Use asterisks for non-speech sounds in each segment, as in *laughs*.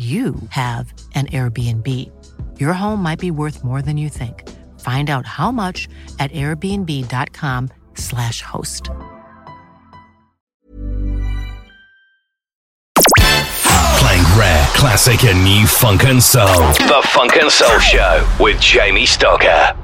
you have an Airbnb. Your home might be worth more than you think. Find out how much at airbnb.com/slash host. Playing rare, classic, and new funk and soul. The Funk and Soul Show with Jamie Stocker.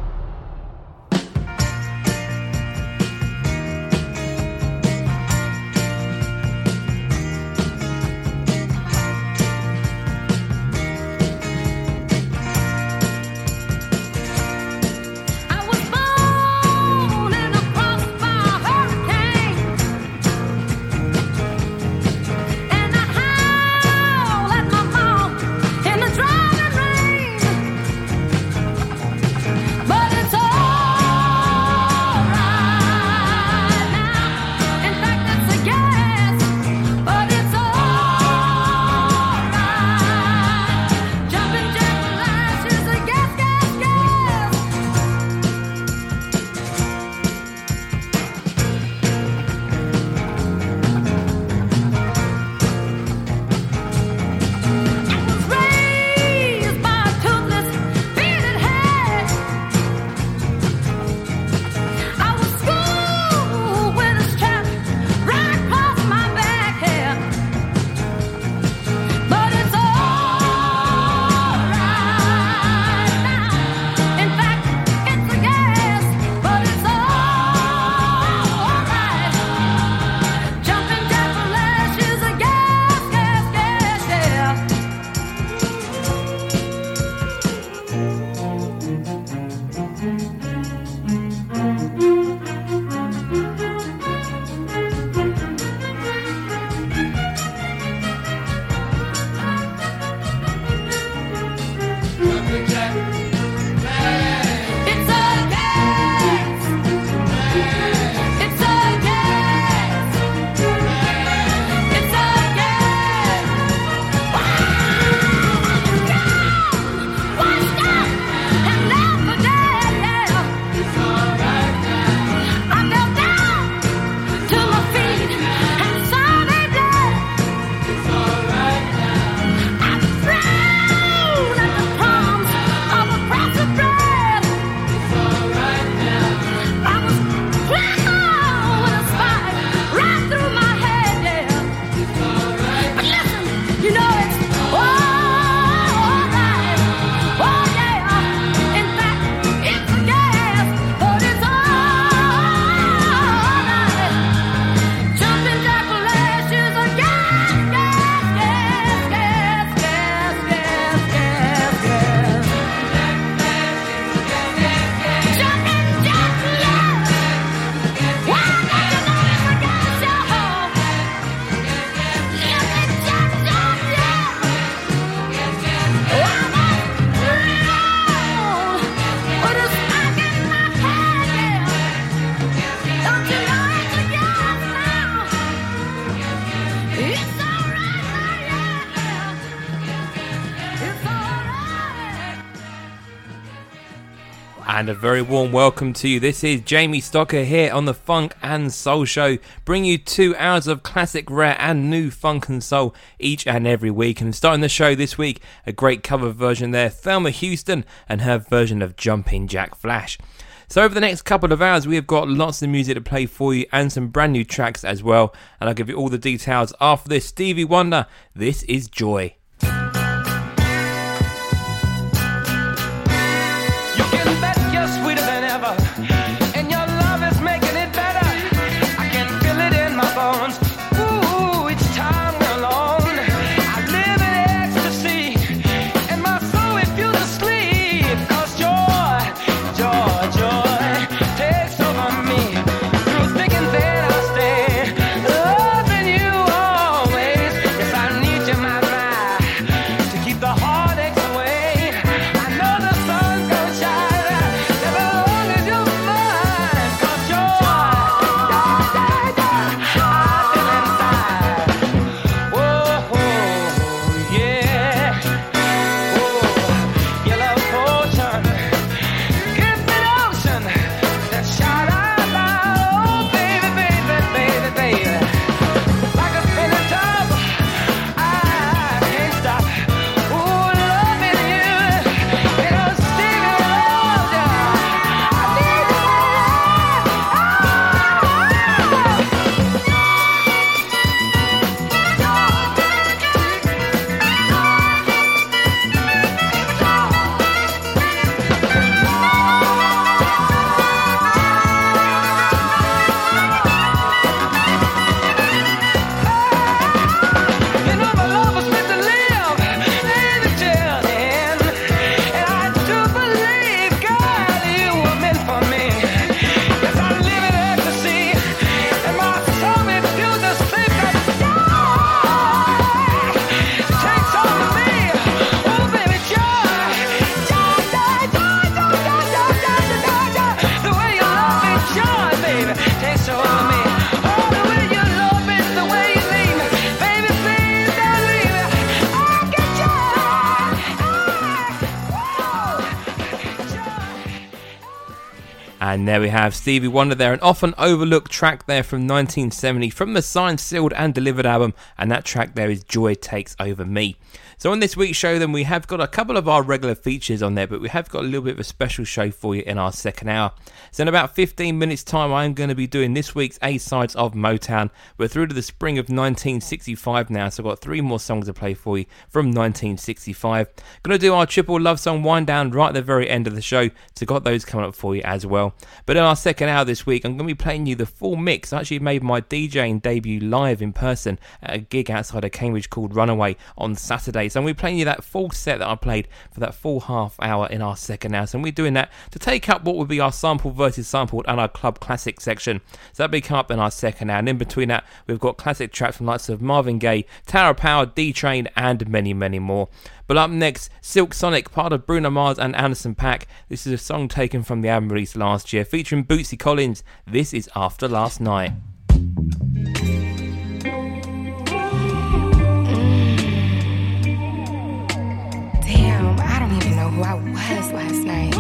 And a very warm welcome to you. This is Jamie Stocker here on the Funk and Soul Show, bringing you two hours of classic, rare, and new funk and soul each and every week. And starting the show this week, a great cover version there, Thelma Houston and her version of Jumping Jack Flash. So over the next couple of hours, we have got lots of music to play for you and some brand new tracks as well. And I'll give you all the details after this. Stevie Wonder, this is Joy. And there we have Stevie Wonder there, an often overlooked track there from 1970 from the signed, sealed, and delivered album. And that track there is Joy Takes Over Me. So, on this week's show, then we have got a couple of our regular features on there, but we have got a little bit of a special show for you in our second hour. So, in about 15 minutes' time, I am going to be doing this week's A sides of Motown. We're through to the spring of 1965 now, so I've got three more songs to play for you from 1965. Going to do our triple love song wind down right at the very end of the show, so got those coming up for you as well. But in our second hour this week, I'm going to be playing you the full mix. I actually made my DJing debut live in person at a gig outside of Cambridge called Runaway on Saturday. Going to be playing you that full set that I played for that full half hour in our second hour. And we're doing that to take up what would be our sample versus sampled and our club classic section. So that'll be coming up in our second hour. And in between that, we've got classic tracks from likes of Marvin Gaye, Tower of Power, D Train, and many, many more. But up next, Silk Sonic, part of Bruno Mars and Anderson .Paak. This is a song taken from the album released last year, featuring Bootsy Collins. This is After Last Night. Who I was last night. *laughs*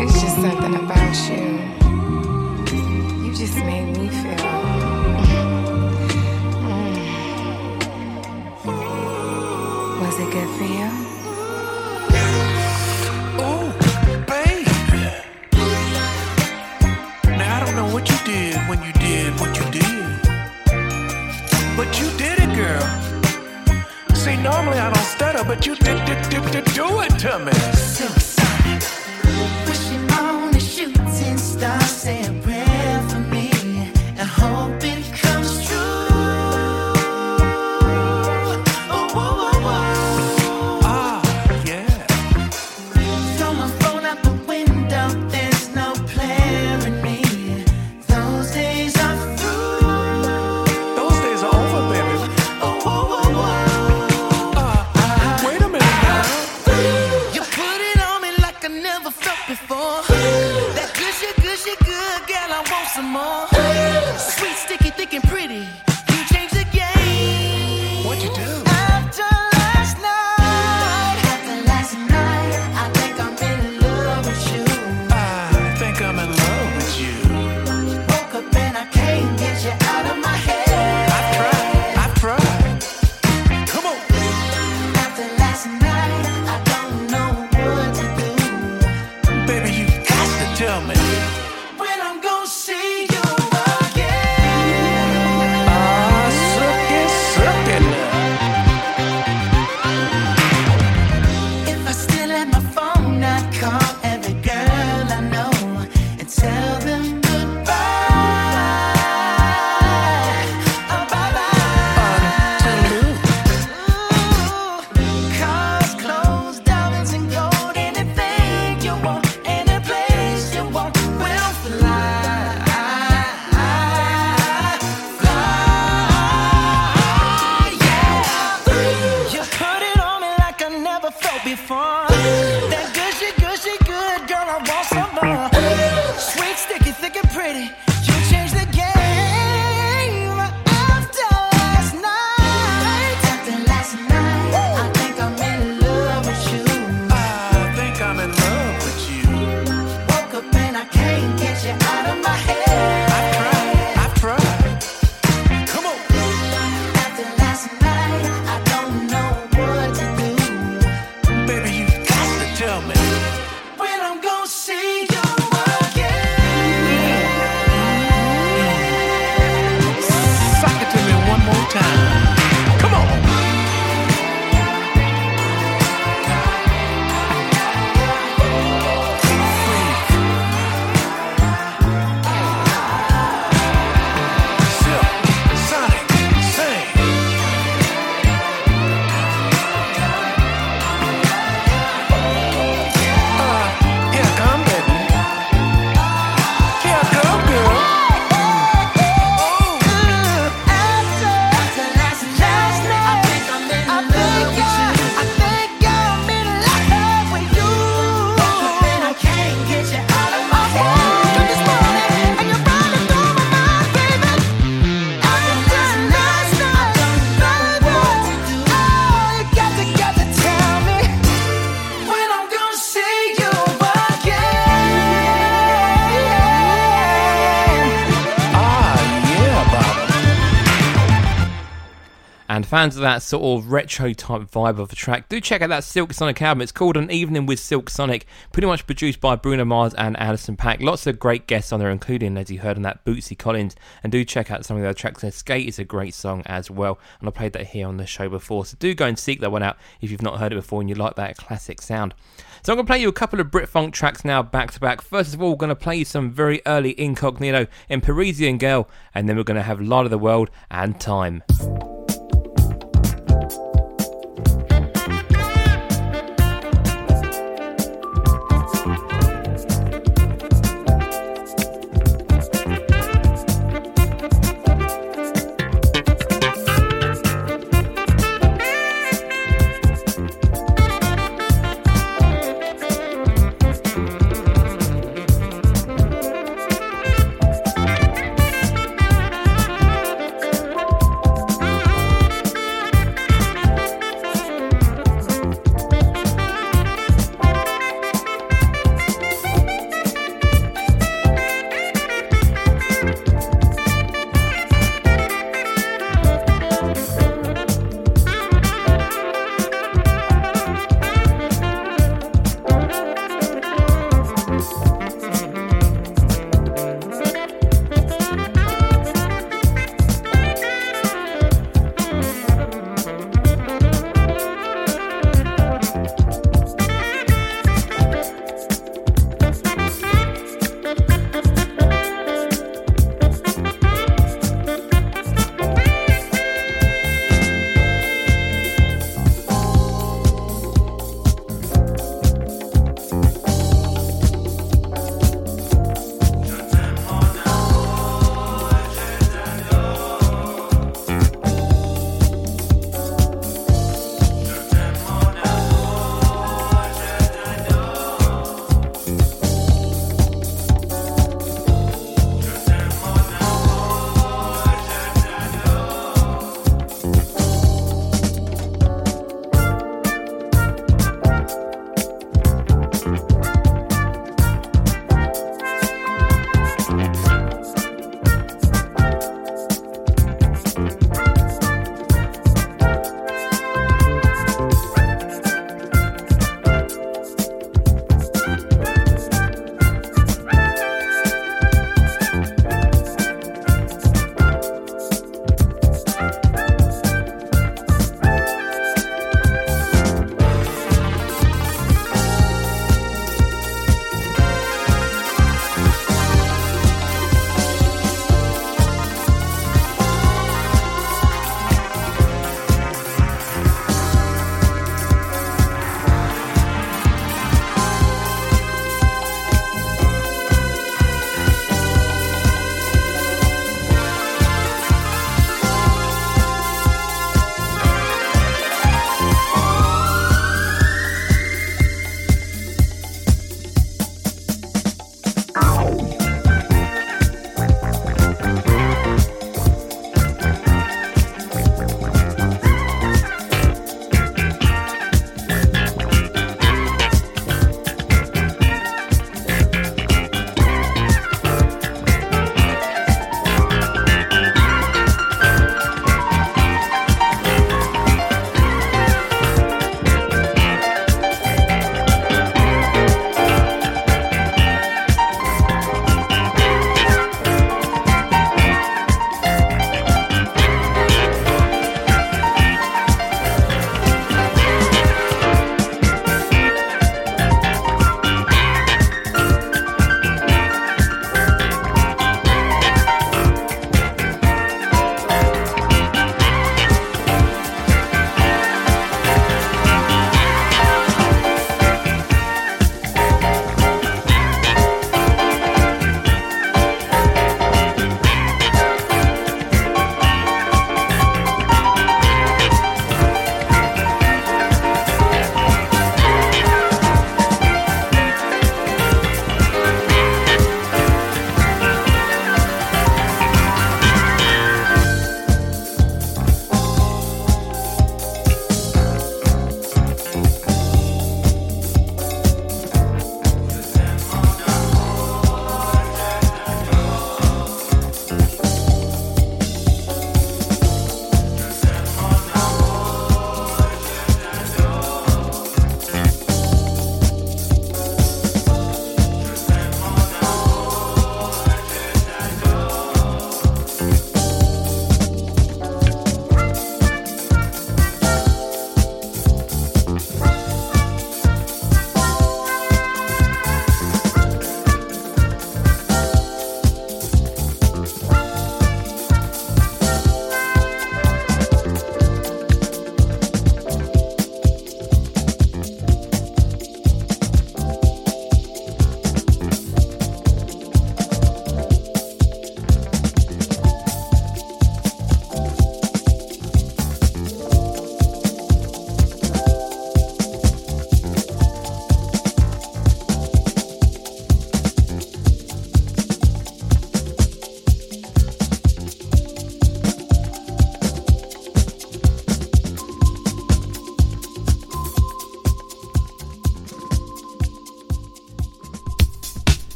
it's just something about you. You just made me feel. Mm. Was it good for you? Ooh, baby. Now I don't know what you did when you did what you did. But you. See, normally I don't stutter, but you did, did, did, did do it to me. Fans of that sort of retro type vibe of a track, do check out that Silk Sonic album. It's called An Evening with Silk Sonic, pretty much produced by Bruno Mars and Anderson .Paak. Lots of great guests on there, including, as you heard, on that Bootsy Collins. And do check out some of their tracks. Skate is a great song as well, and I played that here on the show before. So do go and seek that one out if you've not heard it before and you like that classic sound. So I'm going to play you a couple of Brit Funk tracks now back to back. First of all, we're going to play you some very early Incognito and Parisian Girl, and then we're going to have Light of the World and Time.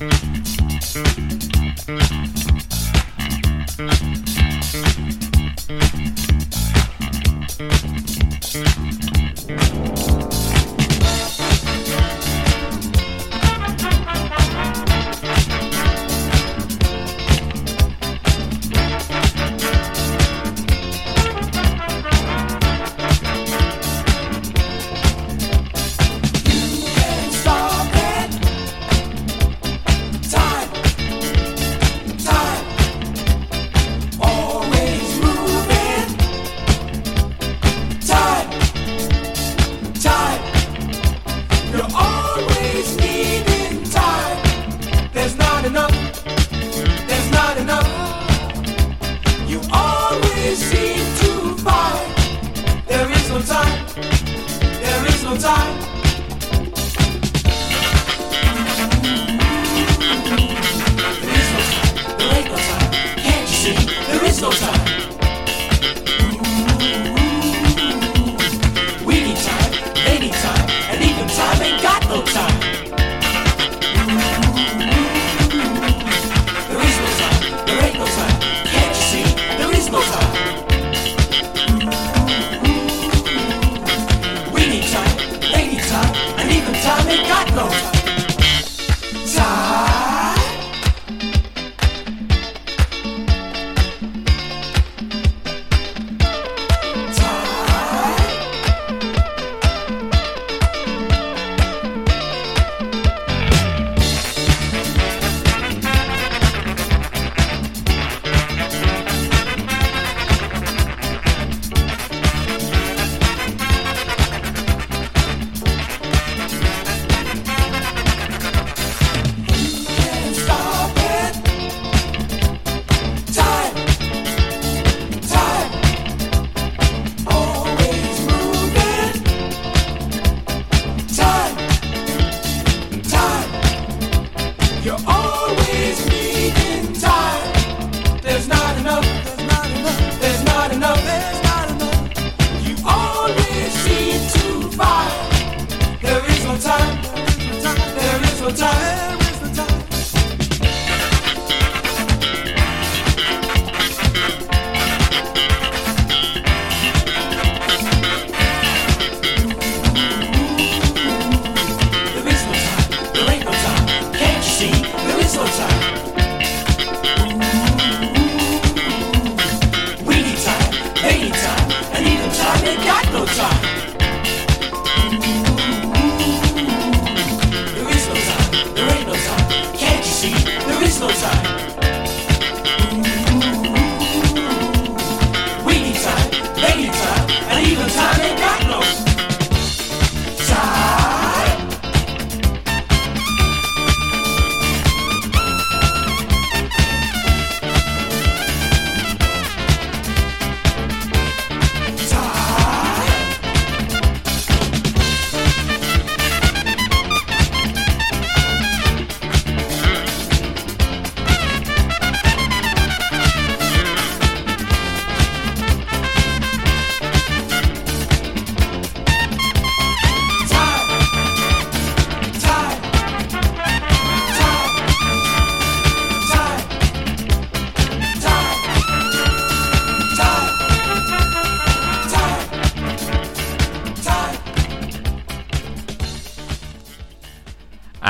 Stop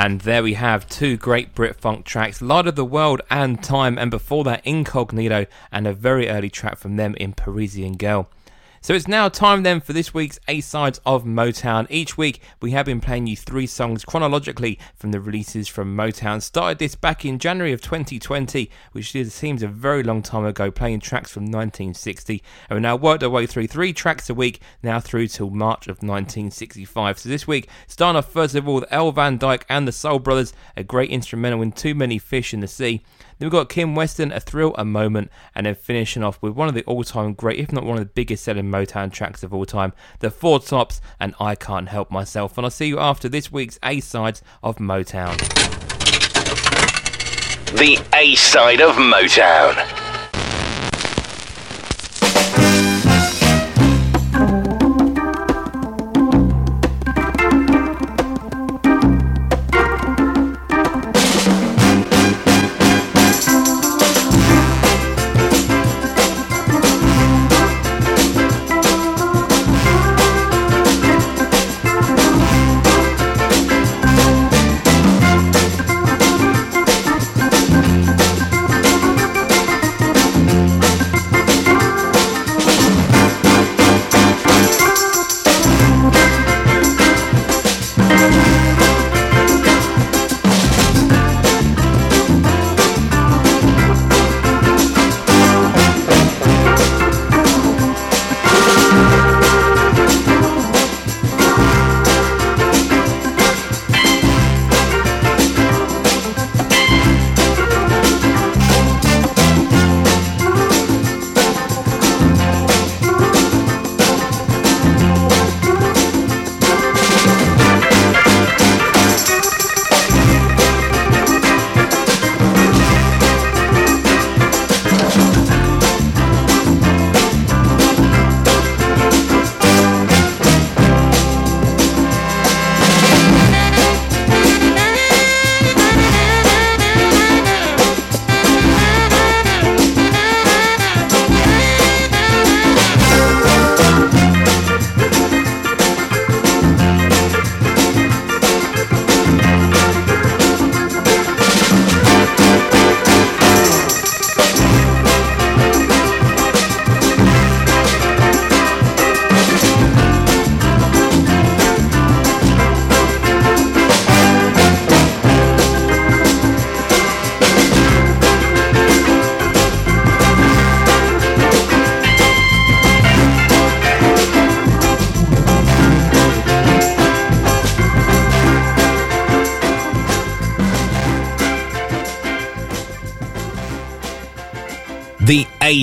And there we have two great Brit funk tracks, Light of the World and Time, and before that, Incognito, and a very early track from them in Parisian Girl. So it's now time then for this week's A sides of Motown. Each week we have been playing you three songs chronologically from the releases from Motown. Started this back in January of 2020, which seems a very long time ago, playing tracks from 1960. And we've now worked our way through three tracks a week, now through till March of 1965. So this week, starting off first of all with Earl Van Dyke and the Soul Brothers, a great instrumental in Too Many Fish in the Sea. Then we've got Kim Weston, A Thrill, A Moment, and then finishing off with one of the all time great, if not one of the biggest selling Motown tracks of all time, The Four Tops and I Can't Help Myself. And I'll see you after this week's A sides of Motown. The A side of Motown.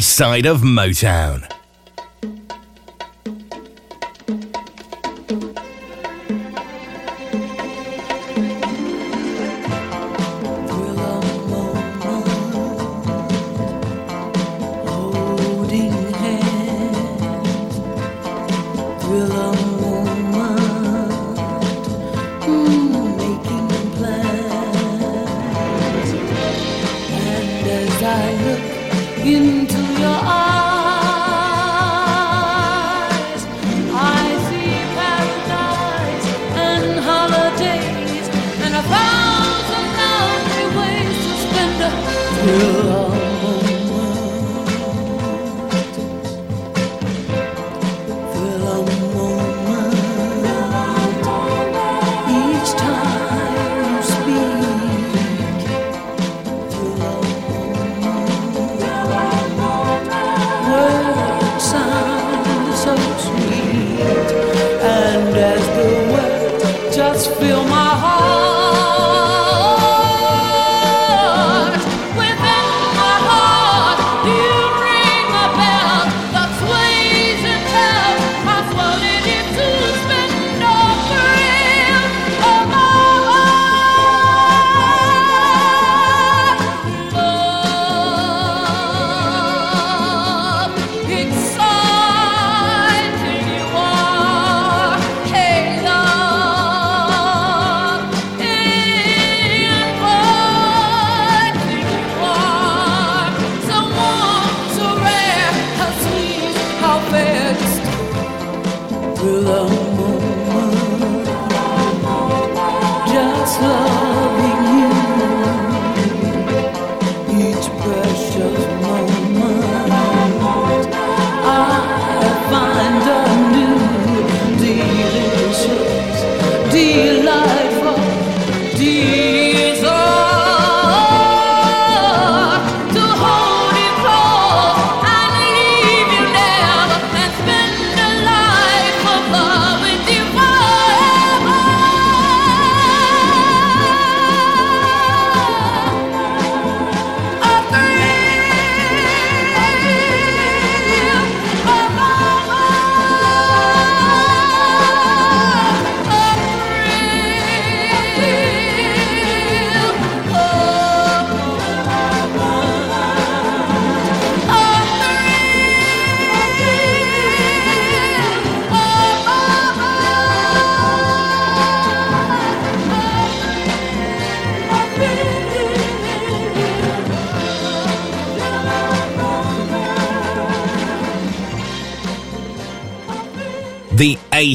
Side of Motown. A thrill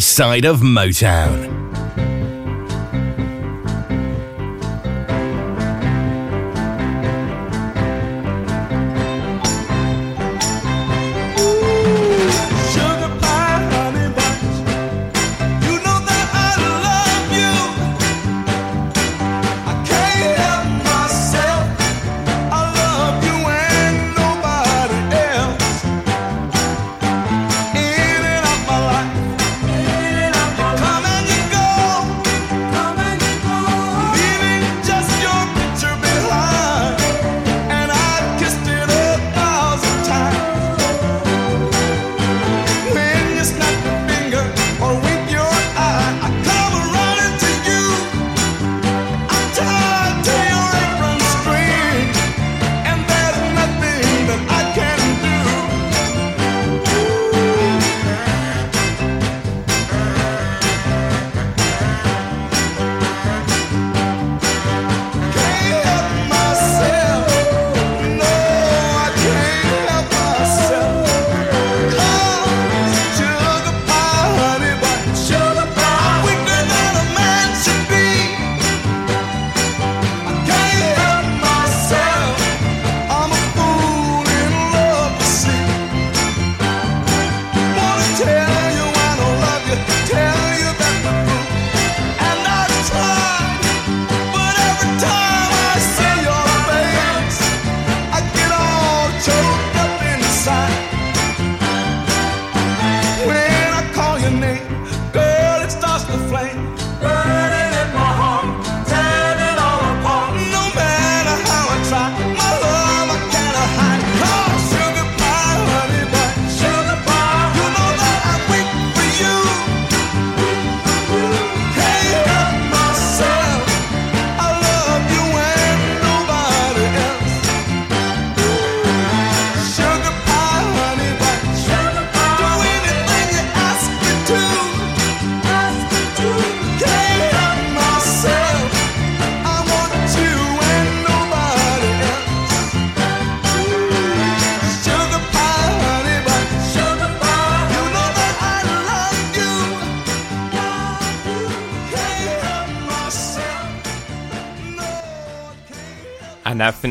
side of Motown.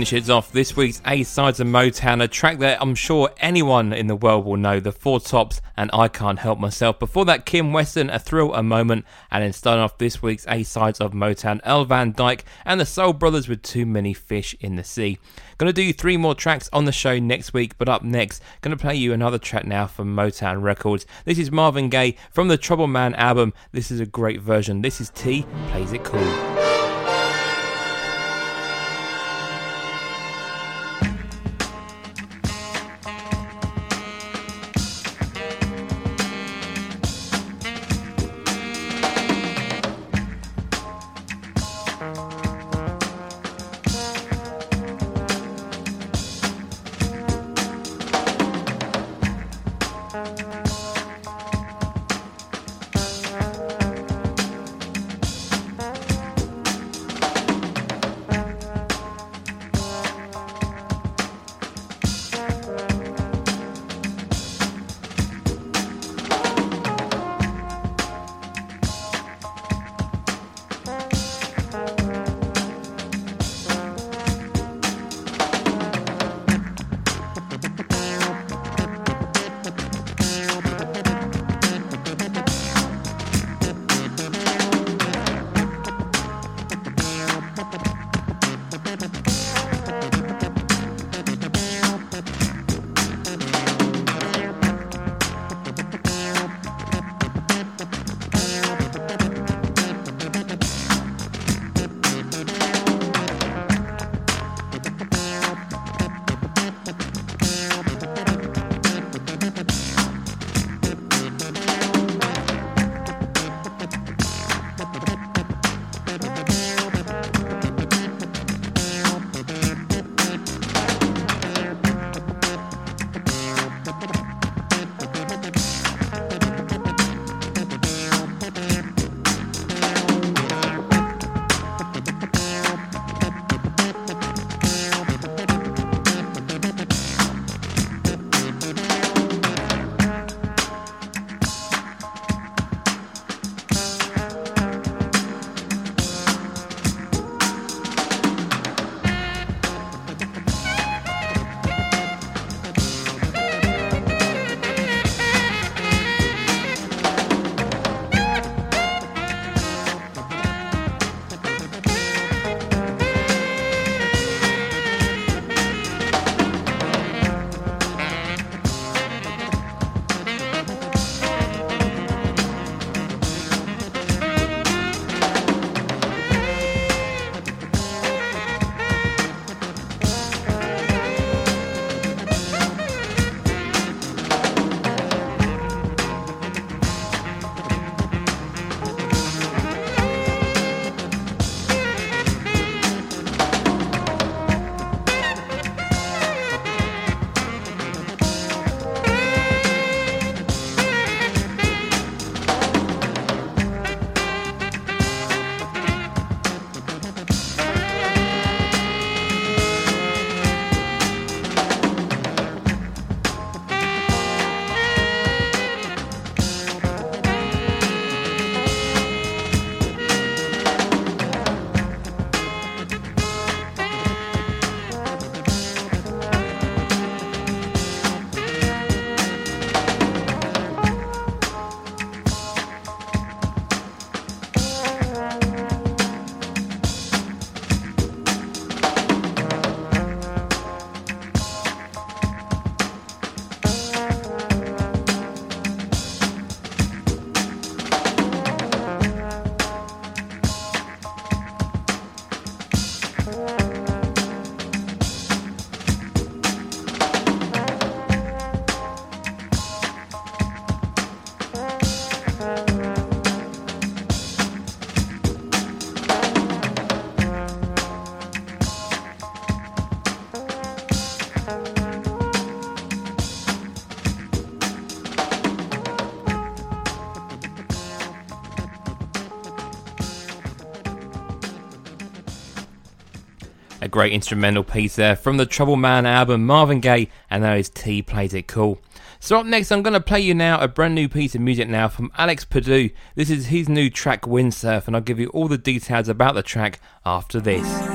Finishes off this week's A Sides of Motown, a track that I'm sure anyone in the world will know, the Four Tops and I Can't Help Myself. Before that, Kim Weston, A Thrill, A Moment, and then starting off this week's A Sides of Motown, Earl Van Dyke and the Soul Brothers with Too Many Fish in the Sea. Gonna do three more tracks on the show next week, but up next, gonna play you another track now from Motown Records. This is Marvin Gaye from the Trouble Man album. This is a great version. This is T, plays it cool. Great instrumental piece there from the Trouble Man album, Marvin Gaye, and that is T Plays It Cool. So up next, I'm going to play you now a brand new piece of music now from Alex Puddu. This is his new track, Windsurf, and I'll give you all the details about the track after this.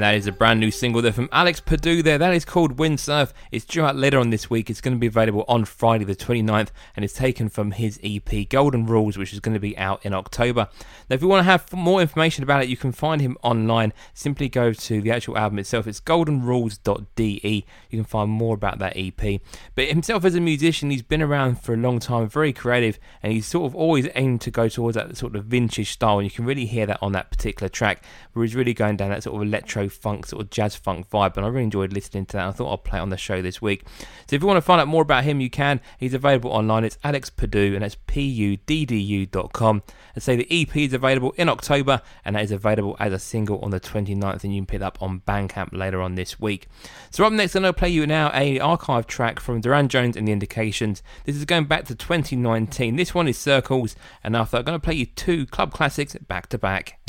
And that is a brand new single there from Alex Puddu there. That is called Windsurf. It's due out later on this week. It's going to be available on Friday the 29th and it's taken from his EP Golden Rules, which is going to be out in October. Now, if you want to have more information about it, you can find him online. Simply go to the actual album itself. It's goldenrules.de. You can find more about that EP. But himself as a musician, he's been around for a long time, very creative, and he's sort of always aimed to go towards that sort of vintage style. And you can really hear that on that particular track, where he's really going down that sort of electro funk, sort of jazz funk vibe. And I really enjoyed listening to that. I thought I'd play it on the show this week. So if you want to find out more about him, you can. He's available online. It's Alex Puddu, and that's P U D D U.com. And say the EP is available in October, and that is available as a single on the 29th, and you can pick it up on Bandcamp later on this week. So up next, I'm going to play you now a archive track from Durand Jones and the Indications. This is going back to 2019. This one is Circles, and after I'm going to play you two club classics back to back.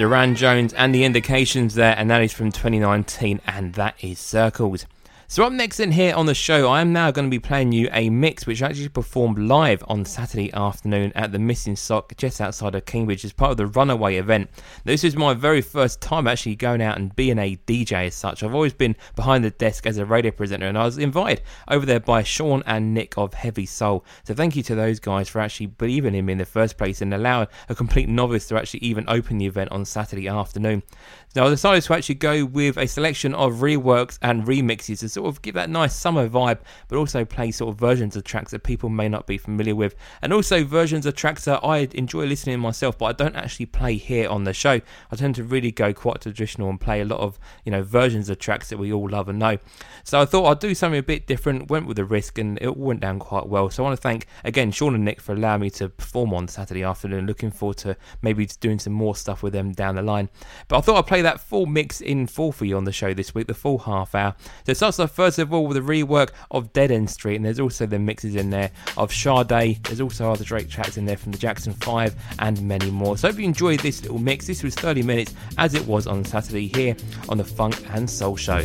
Durand Jones and the indications there, and that is from 2019, and that is Circles. So up next in here on the show, I am now going to be playing you a mix which actually performed live on Saturday afternoon at the Missing Sock just outside of Cambridge as part of the Runaway event. This is my very first time actually going out and being a DJ as such. I've always been behind the desk as a radio presenter and I was invited over there by Sean and Nick of Heavy Soul. So thank you to those guys for actually believing in me in the first place and allowing a complete novice to actually even open the event on Saturday afternoon. Now, I decided to actually go with a selection of reworks and remixes to sort of give that nice summer vibe, but also play sort of versions of tracks that people may not be familiar with, and also versions of tracks that I enjoy listening to myself, but I don't actually play here on the show. I tend to really go quite traditional and play a lot of you know versions of tracks that we all love and know. So I thought I'd do something a bit different, went with the risk, and it went down quite well. So I want to thank again Sean and Nick for allowing me to perform on Saturday afternoon. Looking forward to maybe doing some more stuff with them down the line. But I thought I'd play that full mix in full for you on the show this week, the full half hour. So it starts off first of all with a rework of Dead End Street, and there's also the mixes in there of Sade. There's also other Drake tracks in there from the Jackson 5 and many more. So I hope you enjoyed this little mix. This was 30 minutes as it was on Saturday here on the Funk and Soul Show.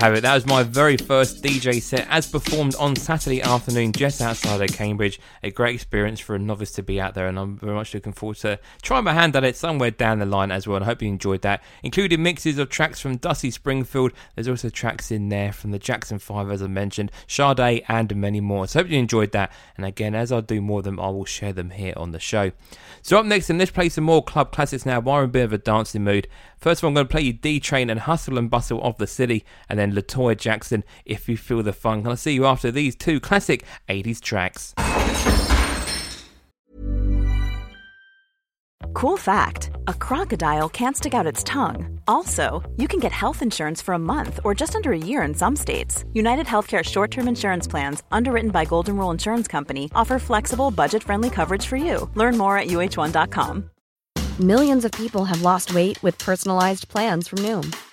Have it. That was my very first DJ set as performed on Saturday afternoon just outside of Cambridge. A great experience for a novice to be out there, and I'm very much looking forward to trying my hand at it somewhere down the line as well. And I hope you enjoyed that, including mixes of tracks from Dusty Springfield. There's also tracks in there from the Jackson 5, as I mentioned, Sade, and many more. So I hope you enjoyed that. And again, as I do more of them, I will share them here on the show. So up next, and let's play some more club classics now. While we're in a bit of a dancing mood. First of all, I'm going to play you D Train and Hustle and Bustle of the City, and then Latoya Jackson, If You Feel the Funk. I'll see you after these two classic 80s tracks. Cool fact a crocodile can't stick out its tongue. Also, you can get health insurance for a month or just under a year in some states. United Healthcare short term insurance plans, underwritten by Golden Rule Insurance Company, offer flexible, budget friendly coverage for you. Learn more at uh1.com. Millions of people have lost weight with personalized plans from Noom,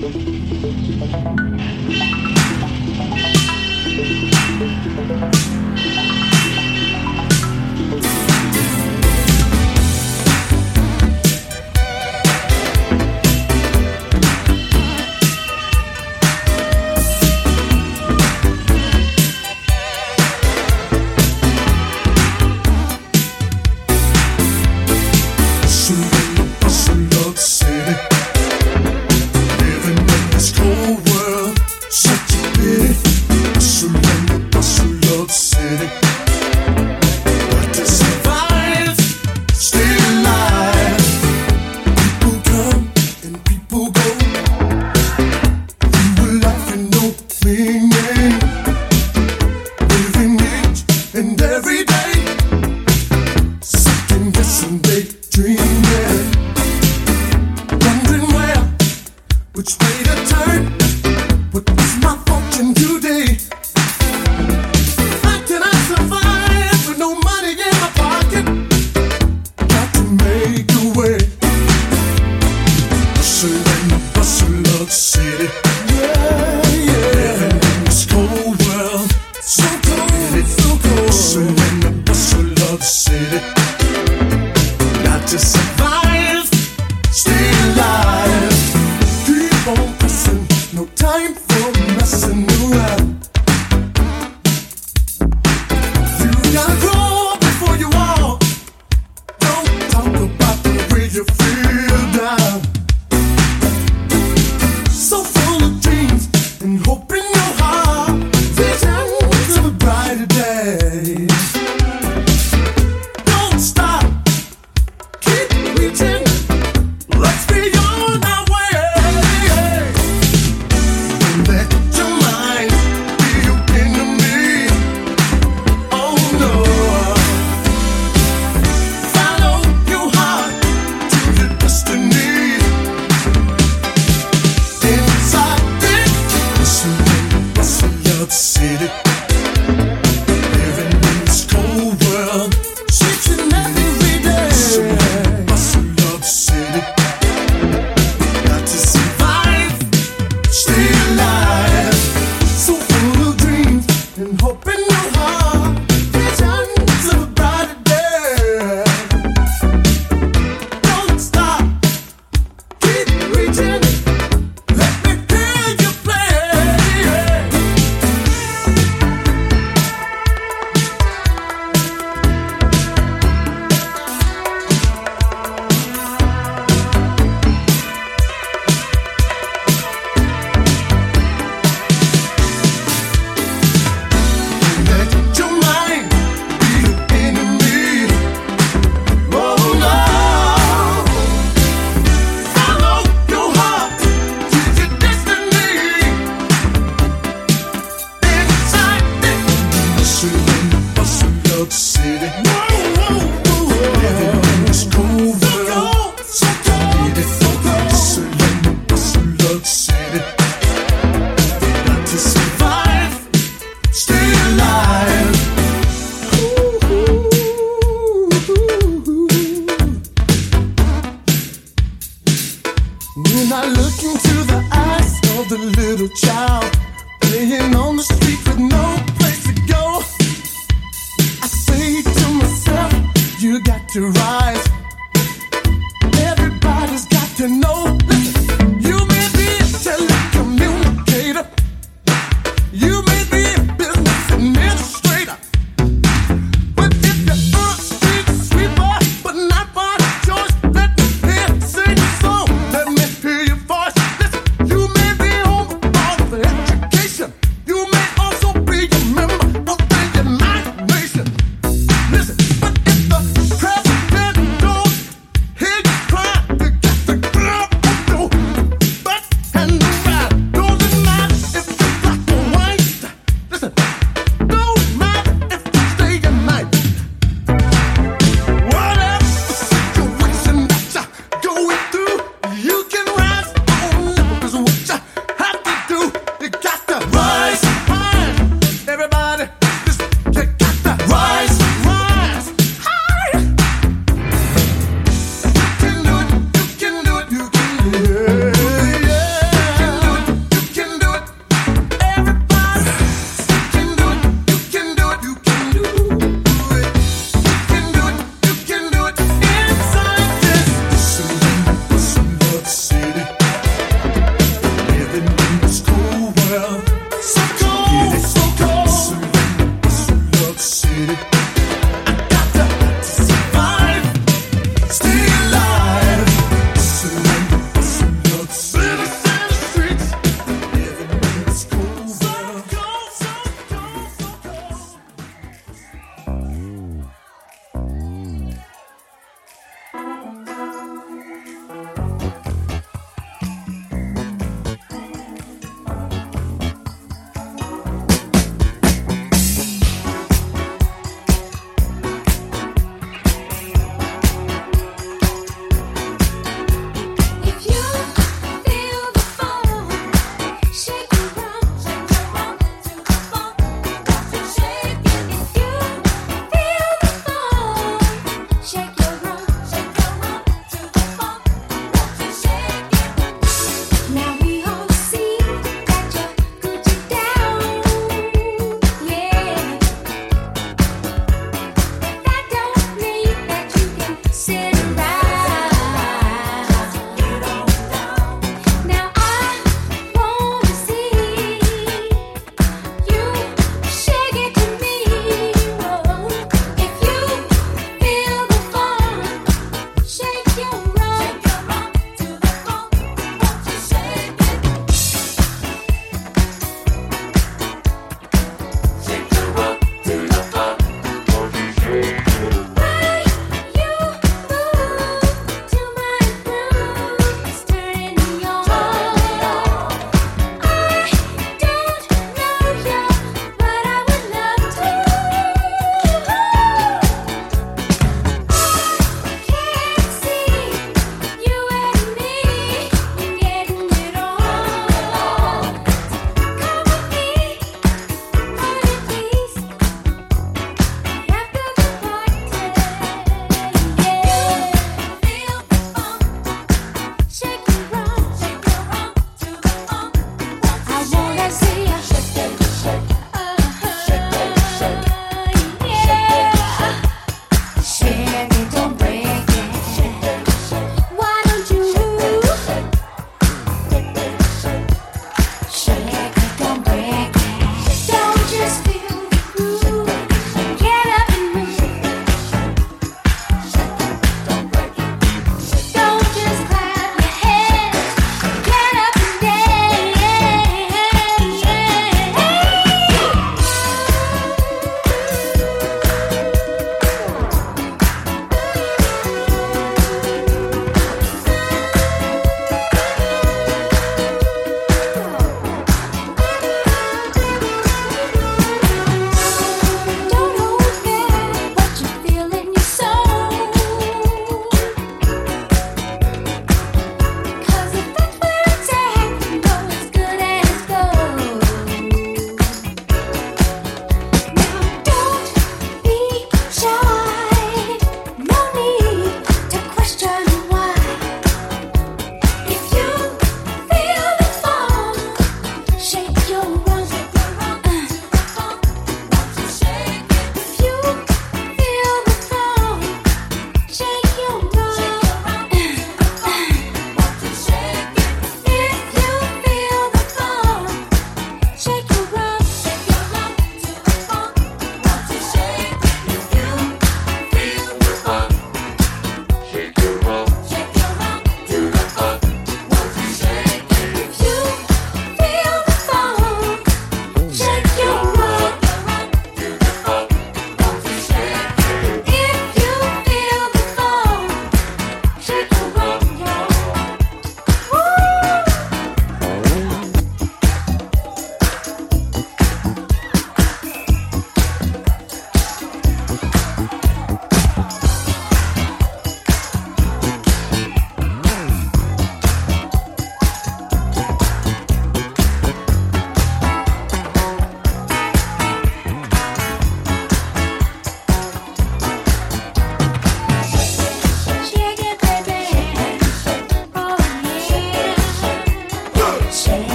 Thank you.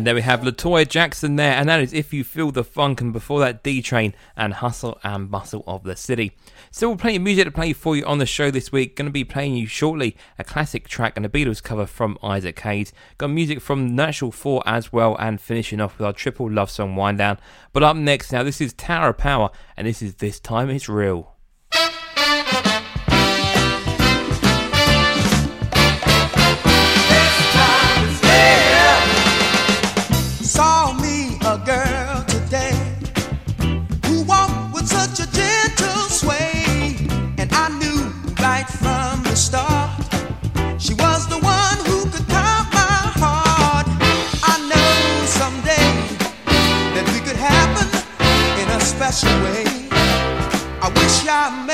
And there we have Latoya Jackson there, and that is If You Feel the Funk, and before that, D Train and Hustle and Bustle of the City. So we'll play music to play for you on the show this week. Going to be playing you shortly a classic track and a Beatles cover from Isaac Hayes. Got music from Natural 4 as well, and finishing off with our triple love song wind down. But up next now, this is Tower Power, and this is This Time It's Real. la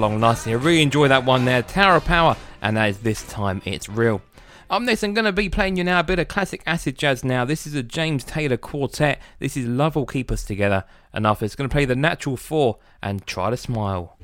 along nicely. I really enjoy that one there, Tower of Power, and that is This Time It's Real. Up next, I'm going to be playing you now a bit of classic acid jazz. Now, this is a James Taylor quartet. This is Love Will Keep Us Together. Enough. It's going to play The Natural Four and Try to Smile.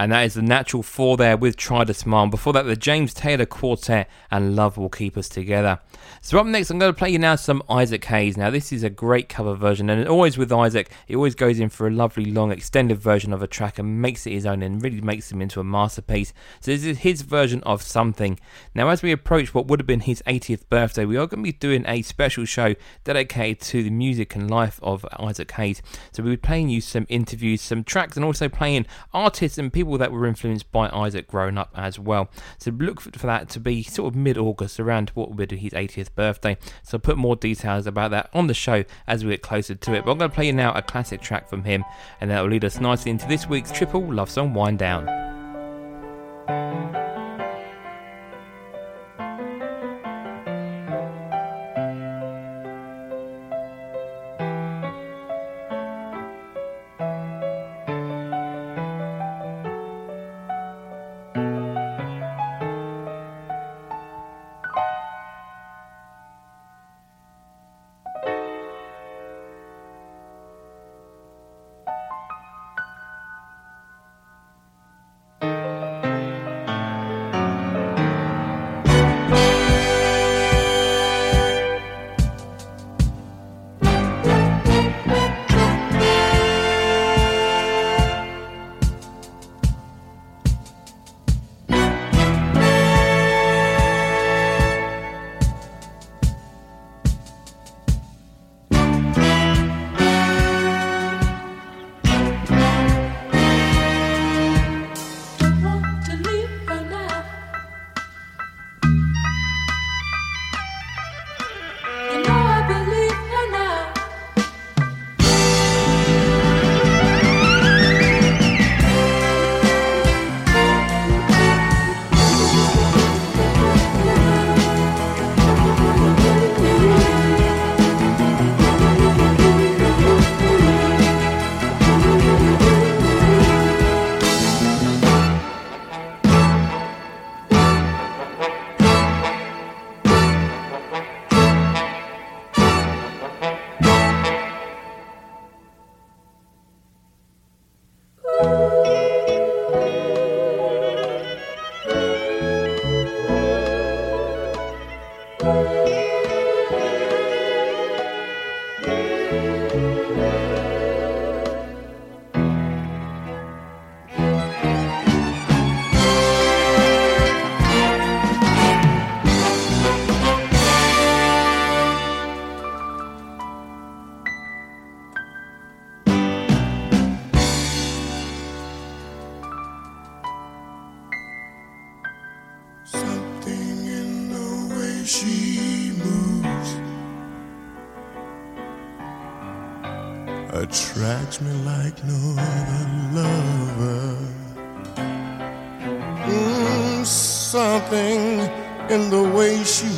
And that is the Natural Four there with Smile. Before that, the James Taylor Quartet and Love Will Keep Us Together. So up next, I'm going to play you now some Isaac Hayes. Now this is a great cover version, and always with Isaac, he always goes in for a lovely long extended version of a track and makes it his own and really makes him into a masterpiece. So this is his version of something. Now as we approach what would have been his 80th birthday, we are going to be doing a special show dedicated to the music and life of Isaac Hayes. So we'll be playing you some interviews, some tracks, and also playing artists and people that were influenced by Isaac growing up as well. So look for that to be sort of mid-August, around what would be his 80th birthday. So I'll put more details about that on the show as we get closer to it. But I'm going to play you now a classic track from him, and that will lead us nicely into this week's triple love song wind down. Like no other lover. Mm, something in the way she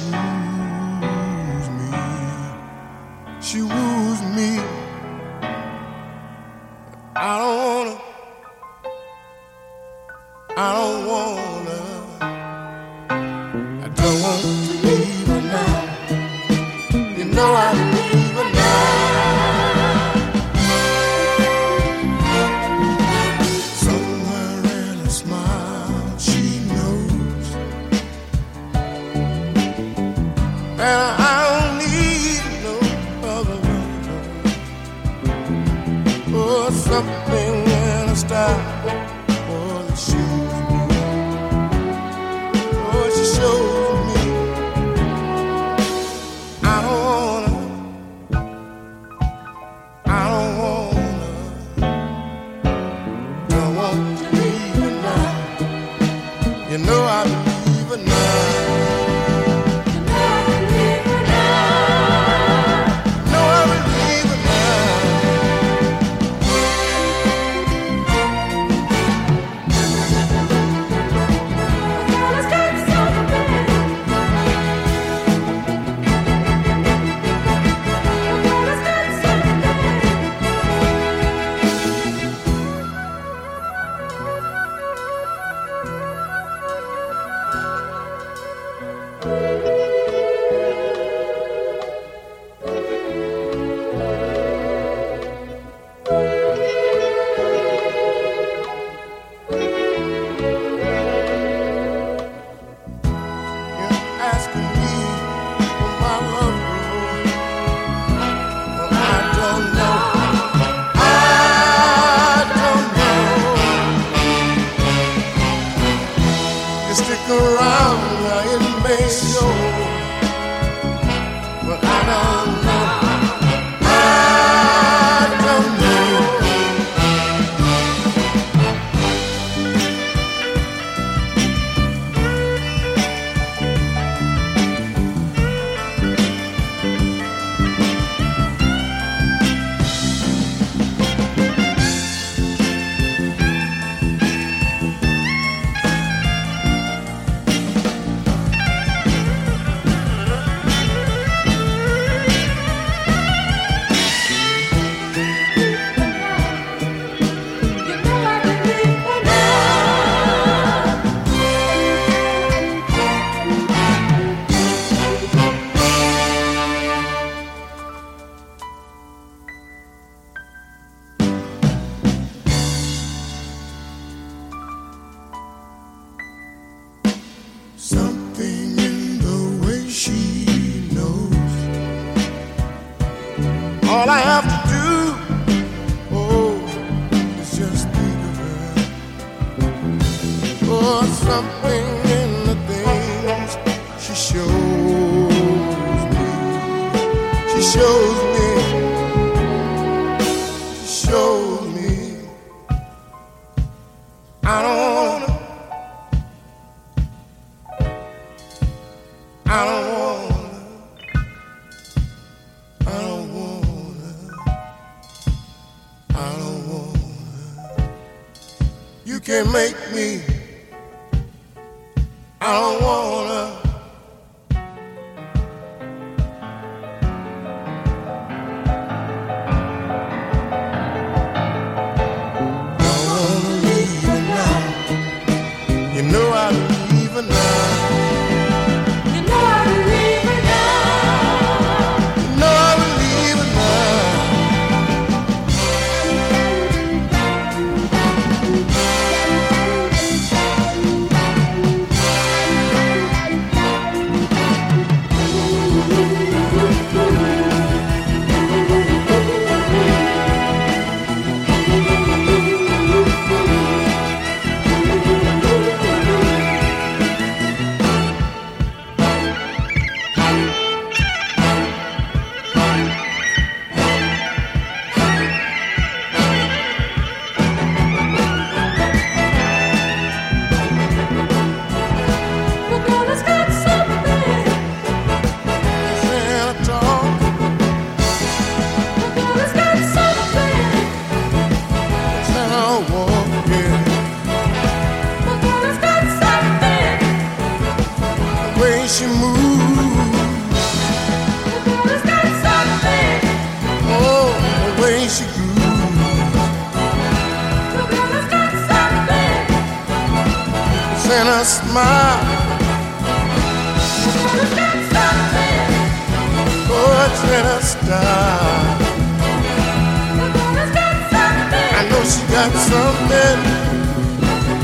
got something.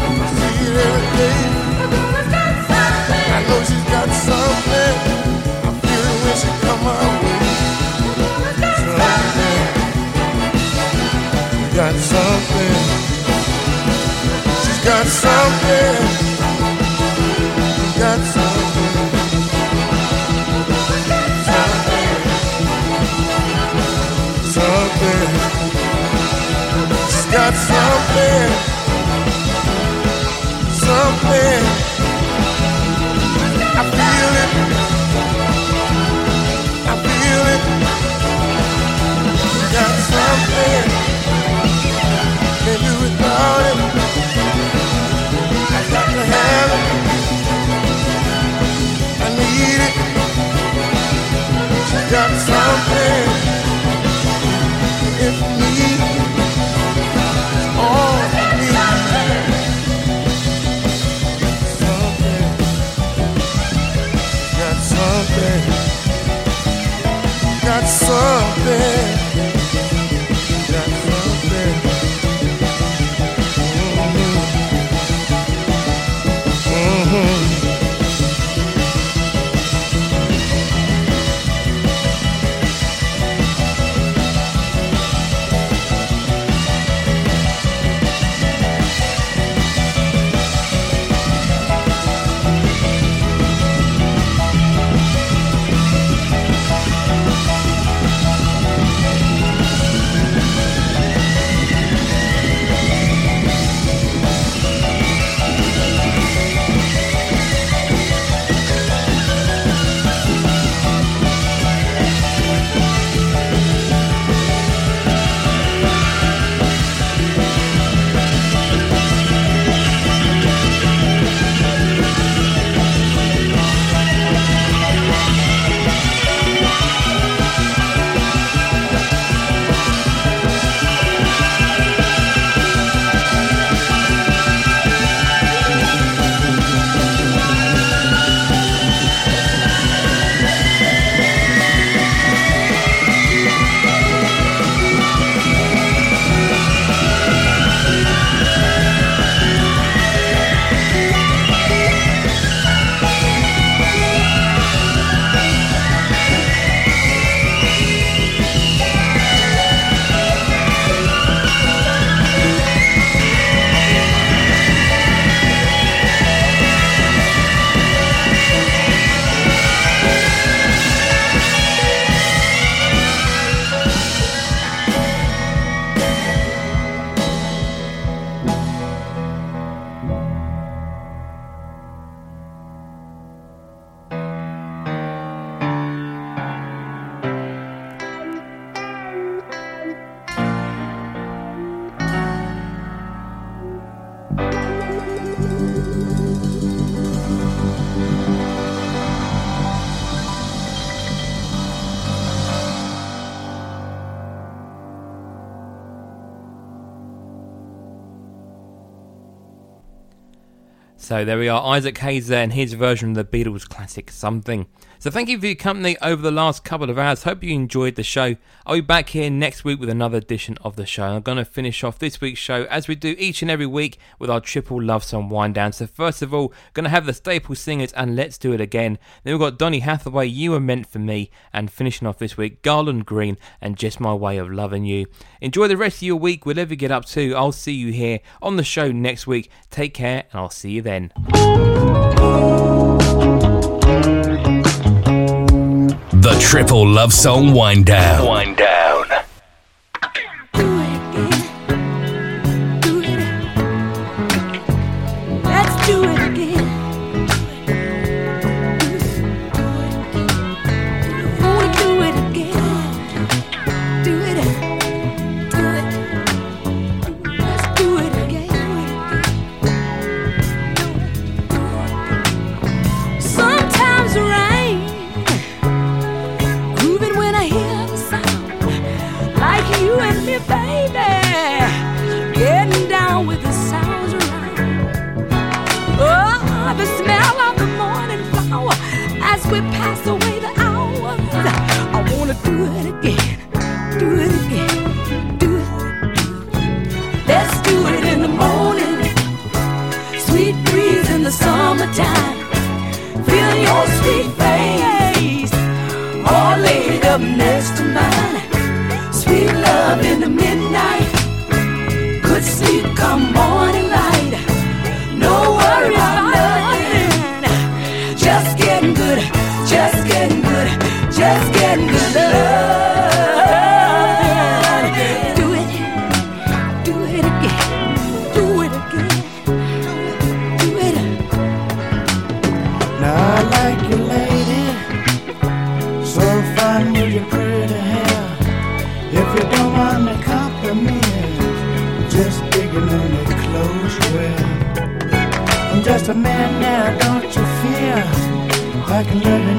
I See it every day. I know she's got something. I feel it when she come my way. Something. She got something. She's got something. something. I feel it. I feel it. Got something. Can't do without it. I got to have it. I need it. Got something. something. So there we are, Isaac Hayes there and his version of the Beatles classic Something. So thank you for your company over the last couple of hours. Hope you enjoyed the show. I'll be back here next week with another edition of the show. I'm going to finish off this week's show as we do each and every week with our triple love song wind down. So first of all, going to have the staple singers and let's do it again. Then we've got Donny Hathaway, You Were Meant for Me, and finishing off this week, Garland Green and Just My Way of Loving You. Enjoy the rest of your week, whatever you get up to. I'll see you here on the show next week. Take care, and I'll see you then. The Triple Love Song Wind Down. Wind down. good. I can learn. it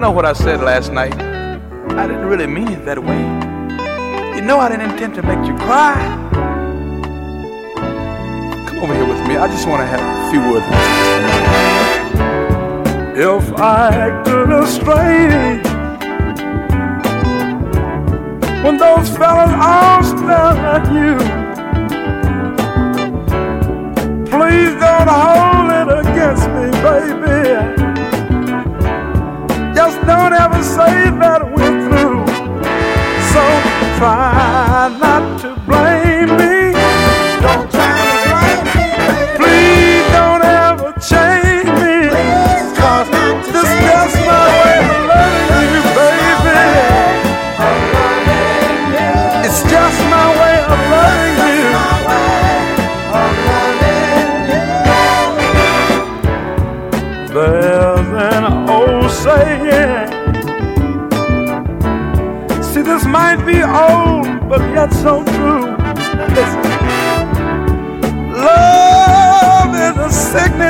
know what I said last night. I didn't really mean it that way. You know I didn't intend to make you cry. Come over here with me. I just want to have a few words with you. If I could strange, when those fellas all stare at you, please don't hold it against me, baby to say that we're through. So try not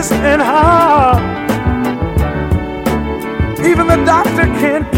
and how. Even the doctor can't